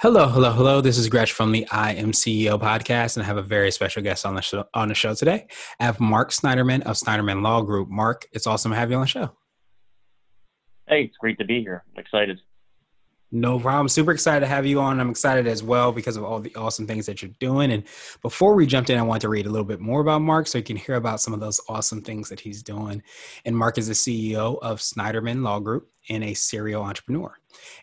Hello, hello, hello. This is Gresh from the I Am CEO podcast, and I have a very special guest on the show, on the show today. I have Mark Snyderman of Snyderman Law Group. Mark, it's awesome to have you on the show. Hey, it's great to be here. I'm excited. No problem. Super excited to have you on. I'm excited as well because of all the awesome things that you're doing. And before we jumped in, I want to read a little bit more about Mark so you can hear about some of those awesome things that he's doing. And Mark is the CEO of Snyderman Law Group and a serial entrepreneur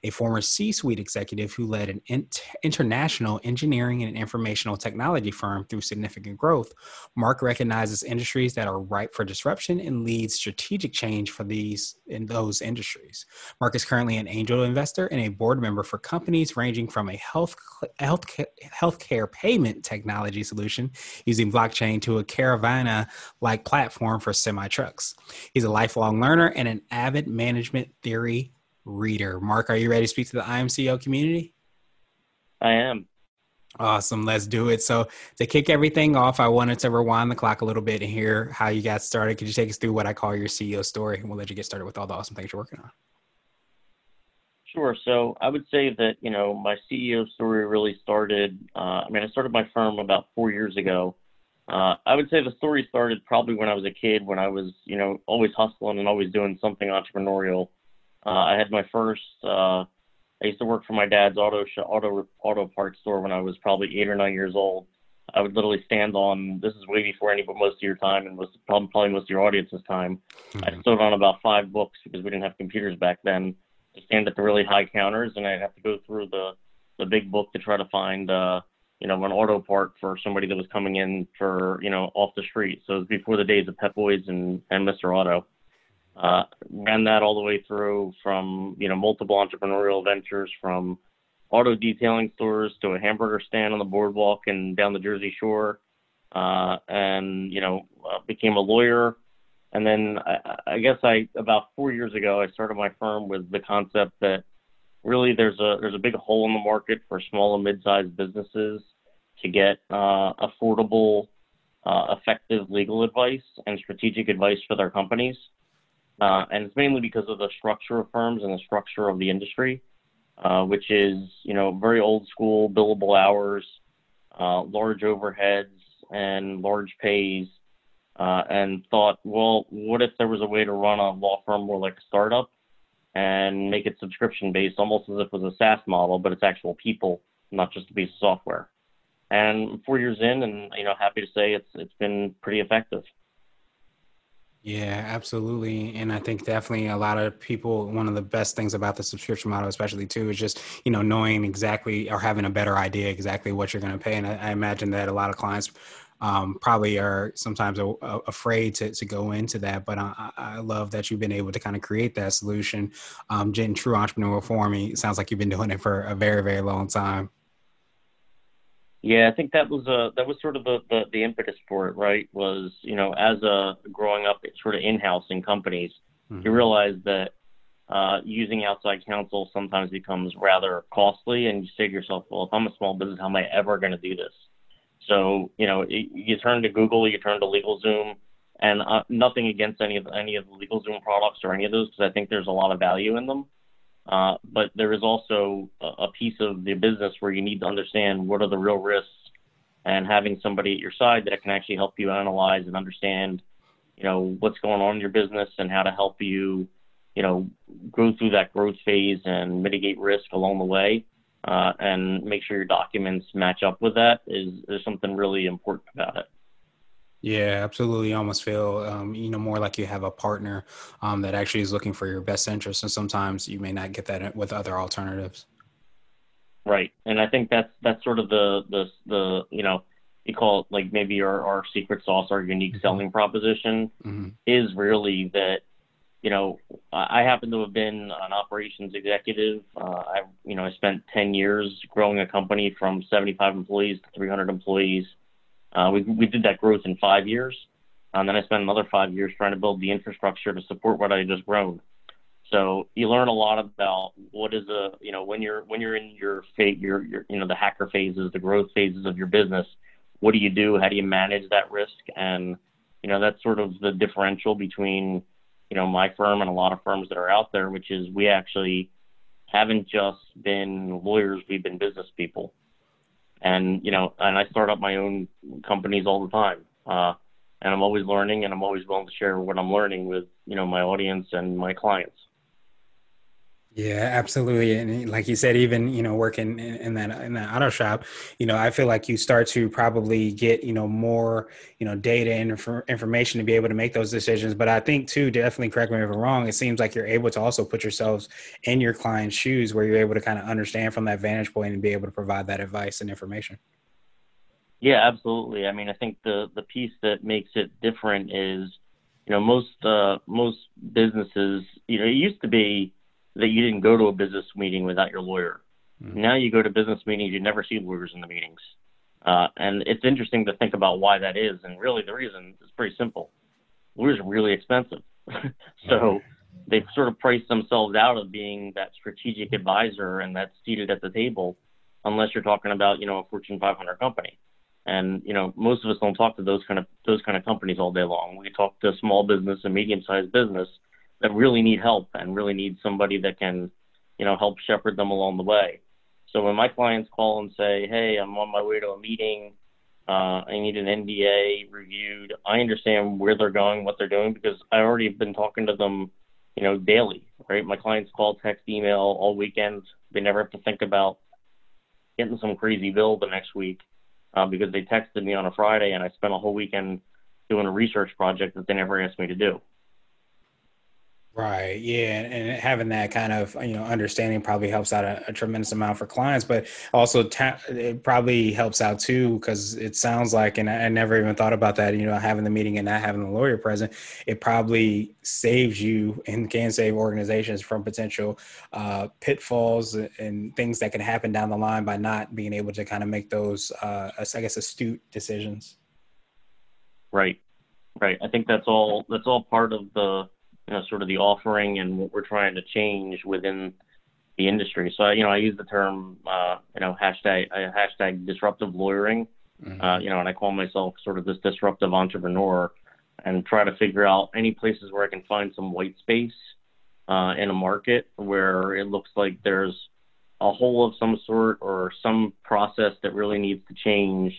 a former C suite executive who led an international engineering and informational technology firm through significant growth. Mark recognizes industries that are ripe for disruption and leads strategic change for these in those industries. Mark is currently an angel investor and a board member for companies ranging from a health health healthcare payment technology solution using blockchain to a Carvana like platform for semi trucks. He's a lifelong learner and an avid management theory reader. Mark, are you ready to speak to the IMCO community? I am. Awesome. Let's do it. So, to kick everything off, I wanted to rewind the clock a little bit and hear how you got started. Could you take us through what I call your CEO story? And we'll let you get started with all the awesome things you're working on. Sure. So, I would say that, you know, my CEO story really started, uh, I mean, I started my firm about four years ago. Uh, I would say the story started probably when I was a kid, when I was, you know, always hustling and always doing something entrepreneurial. Uh, I had my first. Uh, I used to work for my dad's auto sh- auto auto parts store when I was probably eight or nine years old. I would literally stand on. This is way before any, but most of your time, and was probably, probably most of your audience's time. Mm-hmm. I stood on about five books because we didn't have computers back then. To stand at the really high counters, and I'd have to go through the the big book to try to find, uh, you know, an auto part for somebody that was coming in for, you know, off the street. So it was before the days of Pep Boys and and Mr. Auto. Uh, ran that all the way through from you know multiple entrepreneurial ventures from auto detailing stores to a hamburger stand on the boardwalk and down the Jersey Shore, uh, and you know uh, became a lawyer. And then I, I guess I about four years ago I started my firm with the concept that really there's a there's a big hole in the market for small and mid-sized businesses to get uh, affordable, uh, effective legal advice and strategic advice for their companies. Uh, and it's mainly because of the structure of firms and the structure of the industry, uh, which is, you know, very old school, billable hours, uh, large overheads, and large pays. Uh, and thought, well, what if there was a way to run a law firm more like a startup and make it subscription based, almost as if it was a SaaS model, but it's actual people, not just a piece of software. And four years in, and you know, happy to say it's it's been pretty effective. Yeah, absolutely. And I think definitely a lot of people, one of the best things about the subscription model, especially too, is just, you know, knowing exactly or having a better idea exactly what you're going to pay. And I, I, imagine that a lot of clients um, probably are sometimes a, a, afraid to, to go into that. But I, I, love that you've been able to kind of create that solution. Um, in true entrepreneurial form, it sounds like you've been doing it for a very, very long time. Yeah, I think that was a that was sort of the, the, the impetus for it, right? Was you know as a growing up sort of in-house in companies, mm-hmm. you realize that uh, using outside counsel sometimes becomes rather costly, and you say to yourself, well, if I'm a small business, how am I ever going to do this? So you know, you turn to Google, you turn to LegalZoom, and uh, nothing against any of any of the LegalZoom products or any of those, because I think there's a lot of value in them. Uh, but there is also a, piece of the business where you need to understand what are the real risks and having somebody at your side that can actually help you analyze and understand, you know, what's going on in your business and how to help you, you know, go through that growth phase and mitigate risk along the way. Uh, and make sure your documents match up with that is, is something really important about it. Yeah, absolutely. You almost feel, um, you know, more like you have a partner um, that actually is looking for your best interest, and sometimes you may not get that with other alternatives. Right, and I think that's that's sort of the the the you know you call it like maybe our our secret sauce, our unique mm-hmm. selling proposition mm-hmm. is really that you know, I happen to have been an operations executive. Uh, I, you know, I spent 10 years growing a company from 75 employees to 300 employees. Uh, we, we did that growth in five years. And then I spent another five years trying to build the infrastructure to support what I just grown. So you learn a lot about what is a, you know, when you're, when you're in your fate, your, your, you know, the hacker phases, the growth phases of your business, what do you do? How do you manage that risk? And, you know, that's sort of the differential between, you know, my firm and a lot of firms that are out there, which is we actually haven't just been lawyers, we've been business people. And, you know, and I start up my own companies all the time. Uh, and I'm always learning and I'm always willing to share what I'm learning with, you know, my audience and my clients. Yeah, absolutely. And like you said, even, you know, working in, in, that, in that auto shop, you know, I feel like you start to probably get, you know, more, you know, data and inf- information to be able to make those decisions. But I think too, definitely correct me if I'm wrong. It seems like you're able to also put yourselves in your client's shoes where you're able to kind of understand from that vantage point and be able to provide that advice and information. Yeah, absolutely. I mean, I think the, the piece that makes it different is, you know, most, uh, most businesses, you know, it used to be, that you didn't go to a business meeting without your lawyer. Mm-hmm. Now you go to business meetings, you never see lawyers in the meetings. Uh, and it's interesting to think about why that is. And really, the reason is pretty simple lawyers are really expensive. so they've sort of priced themselves out of being that strategic advisor and that's seated at the table, unless you're talking about, you know, a Fortune 500 company. And you know, most of us don't talk to those kind of those kind of companies all day long. We talk to small business and medium-sized business that really need help and really need somebody that can, you know, help shepherd them along the way. So when my clients call and say, "Hey, I'm on my way to a meeting. Uh, I need an NDA reviewed," I understand where they're going, what they're doing, because I already have been talking to them, you know, daily. Right? My clients call, text, email all weekends. They never have to think about getting some crazy bill the next week uh, because they texted me on a Friday and I spent a whole weekend doing a research project that they never asked me to do. Right. Yeah. And having that kind of, you know, understanding probably helps out a, a tremendous amount for clients, but also ta- it probably helps out too, because it sounds like, and I, I never even thought about that, you know, having the meeting and not having the lawyer present, it probably saves you and can save organizations from potential uh, pitfalls and things that can happen down the line by not being able to kind of make those, uh, I guess, astute decisions. Right. Right. I think that's all, that's all part of the, you know, sort of the offering and what we're trying to change within the industry. So, you know, I use the term, uh, you know, hashtag uh, hashtag disruptive lawyering. Mm-hmm. Uh, you know, and I call myself sort of this disruptive entrepreneur, and try to figure out any places where I can find some white space uh, in a market where it looks like there's a hole of some sort or some process that really needs to change,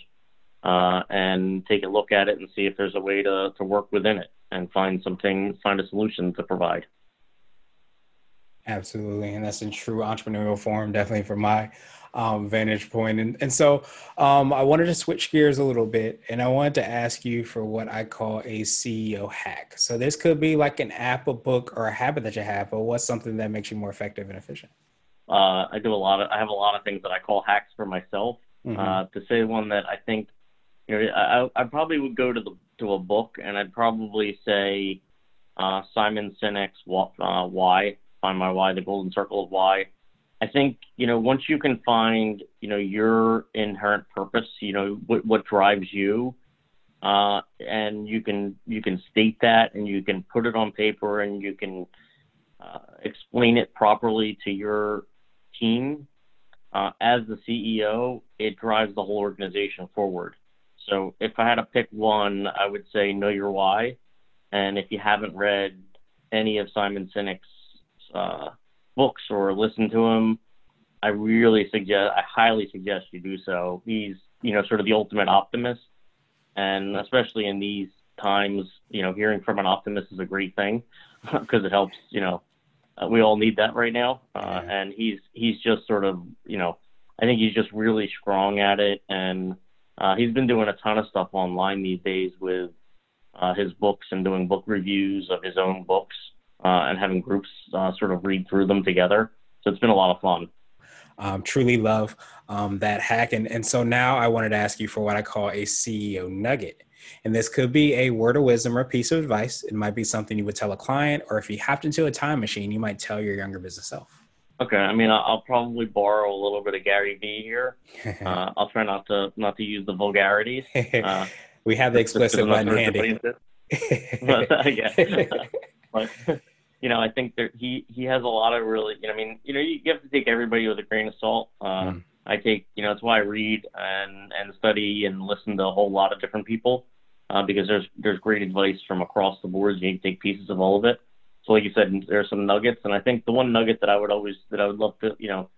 uh, and take a look at it and see if there's a way to to work within it and find something, find a solution to provide. Absolutely, and that's in true entrepreneurial form, definitely from my um, vantage point. And and so um, I wanted to switch gears a little bit, and I wanted to ask you for what I call a CEO hack. So this could be like an app, a book, or a habit that you have, but what's something that makes you more effective and efficient? Uh, I do a lot of. I have a lot of things that I call hacks for myself. Mm-hmm. Uh, to say one that I think, you know, I, I probably would go to the to a book, and I'd probably say uh, Simon Sinek's uh, Why, Find My Why, The Golden Circle of Why. I think you know once you can find you know your inherent purpose, you know what, what drives you, uh, and you can you can state that and you can put it on paper and you can uh, explain it properly to your team. Uh, as the CEO, it drives the whole organization forward. So if I had to pick one, I would say Know Your Why. And if you haven't read any of Simon Sinek's uh, books or listened to him, I really suggest, I highly suggest you do so. He's, you know, sort of the ultimate optimist. And especially in these times, you know, hearing from an optimist is a great thing because it helps, you know, uh, we all need that right now. Uh, and he's, he's just sort of, you know, I think he's just really strong at it. And, uh, he's been doing a ton of stuff online these days with uh, his books and doing book reviews of his own books uh, and having groups uh, sort of read through them together. So it's been a lot of fun. Um, truly love um, that hack. And, and so now I wanted to ask you for what I call a CEO nugget. And this could be a word of wisdom or a piece of advice. It might be something you would tell a client, or if you hopped into a time machine, you might tell your younger business self. Okay, I mean, I'll probably borrow a little bit of Gary Vee here. Uh, I'll try not to not to use the vulgarities. Uh, we have the explicit button handy. but, uh, yeah. but you know, I think that he he has a lot of really, you know, I mean, you know, you, you have to take everybody with a grain of salt. Uh, mm. I take, you know, that's why I read and and study and listen to a whole lot of different people uh, because there's there's great advice from across the board. You can take pieces of all of it. So like you said, there's some nuggets, and I think the one nugget that I would always that I would love to, you know,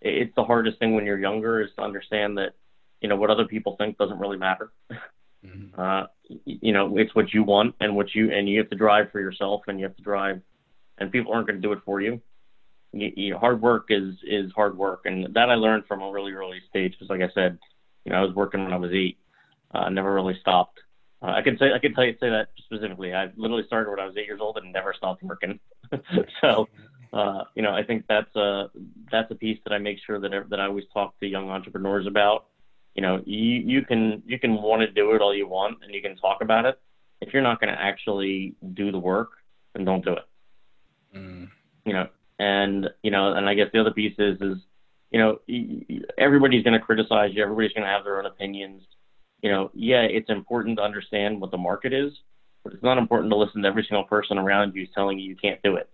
it's the hardest thing when you're younger is to understand that, you know, what other people think doesn't really matter. Mm-hmm. Uh, you know, it's what you want and what you and you have to drive for yourself, and you have to drive, and people aren't going to do it for you. You, you, hard work is is hard work, and that I learned from a really early stage. Because, like I said, you know, I was working when I was eight, uh, never really stopped. Uh, I can say I can tell you say that specifically. I literally started when I was eight years old and never stopped working. so, uh, you know, I think that's a that's a piece that I make sure that that I always talk to young entrepreneurs about. You know, you you can you can want to do it all you want and you can talk about it. If you're not going to actually do the work, then don't do it. Mm. You know, and you know, and I guess the other piece is is you know everybody's going to criticize you. Everybody's going to have their own opinions you know, yeah, it's important to understand what the market is, but it's not important to listen to every single person around you telling you you can't do it.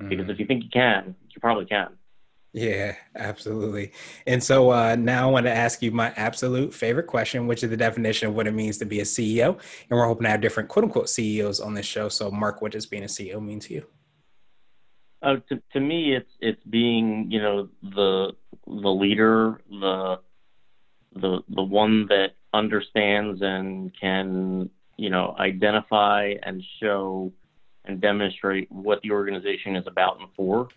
Mm-hmm. Because if you think you can, you probably can. Yeah, absolutely. And so uh, now I want to ask you my absolute favorite question, which is the definition of what it means to be a CEO. And we're hoping to have different quote unquote CEOs on this show. So, Mark, what does being a CEO mean to you? Uh, to, to me, it's it's being you know the the leader, the the the one that understands and can you know identify and show and demonstrate what the organization is about and for.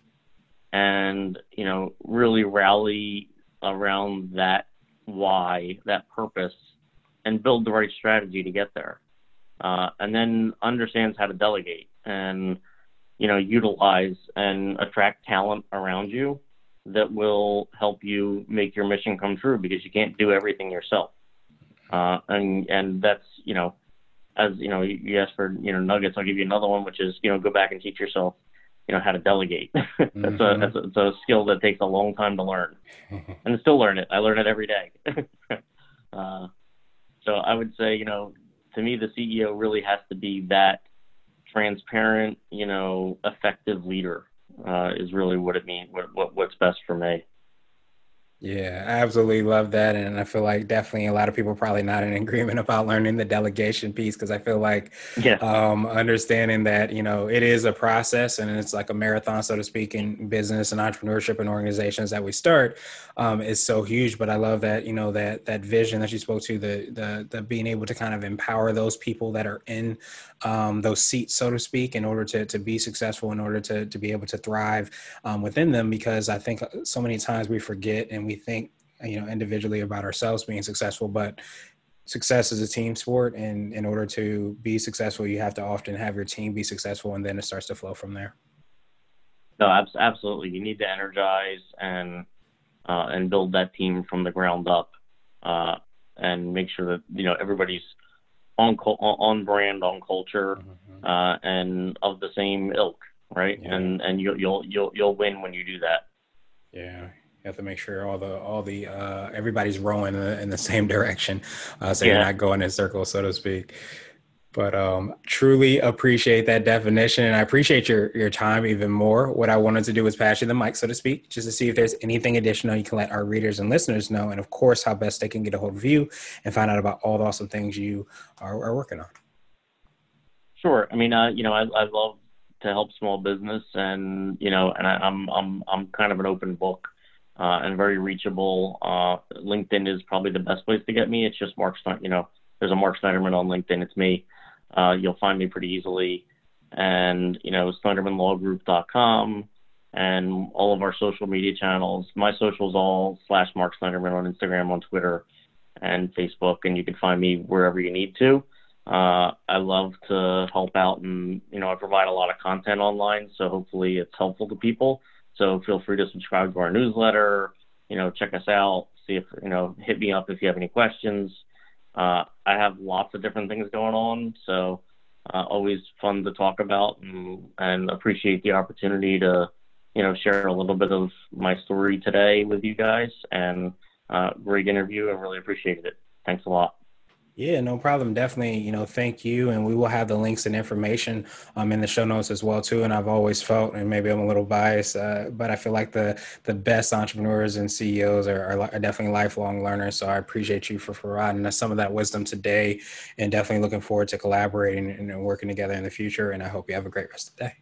And you know really rally around that why that purpose and build the right strategy to get there. Uh, and then understands how to delegate and you know utilize and attract talent around you that will help you make your mission come true because you can't do everything yourself uh, and and that's you know, as you know, you asked for you know nuggets. I'll give you another one, which is you know go back and teach yourself you know how to delegate. that's mm-hmm. a that's a, it's a skill that takes a long time to learn, and I still learn it. I learn it every day. uh, so I would say you know to me the CEO really has to be that transparent, you know, effective leader uh, is really what it means. What, what what's best for me. Yeah, I absolutely love that. And I feel like definitely a lot of people probably not in agreement about learning the delegation piece because I feel like yeah. um, understanding that, you know, it is a process and it's like a marathon, so to speak, in business and entrepreneurship and organizations that we start um, is so huge. But I love that, you know, that that vision that you spoke to, the the, the being able to kind of empower those people that are in um, those seats, so to speak, in order to, to be successful, in order to, to be able to thrive um, within them. Because I think so many times we forget and we we think you know individually about ourselves being successful but success is a team sport. And in order to be successful you have to often have your team be successful and then it starts to flow from there. No absolutely. You need to energize and uh, and build that team from the ground up uh, and make sure that you know everybody's on on brand on culture mm-hmm. uh, and of the same ilk right? Yeah. and and you'll you'll you'll you'll win when you do that. Yeah you have to make sure all the all the uh, everybody's rowing in the, in the same direction, uh, so yeah. you're not going in circles, so to speak. But um, truly appreciate that definition, and I appreciate your your time even more. What I wanted to do was pass you the mic, so to speak, just to see if there's anything additional you can let our readers and listeners know, and of course, how best they can get a hold of you and find out about all the awesome things you are, are working on. Sure. I mean, uh, you know, I, I love to help small business, and you know, and I, I'm I'm I'm kind of an open book uh, and very reachable. Uh, LinkedIn is probably the best place to get me. It's just Mark, Snyder. you know, there's a Mark Snyderman on LinkedIn. It's me. Uh, you'll find me pretty easily. And, you know, SnydermanLawGroup.com and all of our social media channels. My socials all slash Mark Snyderman on Instagram, on Twitter, and Facebook. And you can find me wherever you need to. Uh, I love to help out and, you know, I provide a lot of content online. So hopefully it's helpful to people. So feel free to subscribe to our newsletter. You know, check us out. See if you know, hit me up if you have any questions. uh, I have lots of different things going on, so uh, always fun to talk about and, and appreciate the opportunity to, you know, share a little bit of my story today with you guys. And uh, great interview. I really appreciated it. Thanks a lot. Yeah, no problem. Definitely, you know, thank you. And we will have the links and information um, in the show notes as well too. And I've always felt, and maybe I'm a little biased, uh, but I feel like the the best entrepreneurs and CEOs are, are, are, definitely lifelong learners. So I appreciate you for providing us some of that wisdom today, and definitely looking forward to collaborating and working together in the future. And I hope you have a great rest of the day.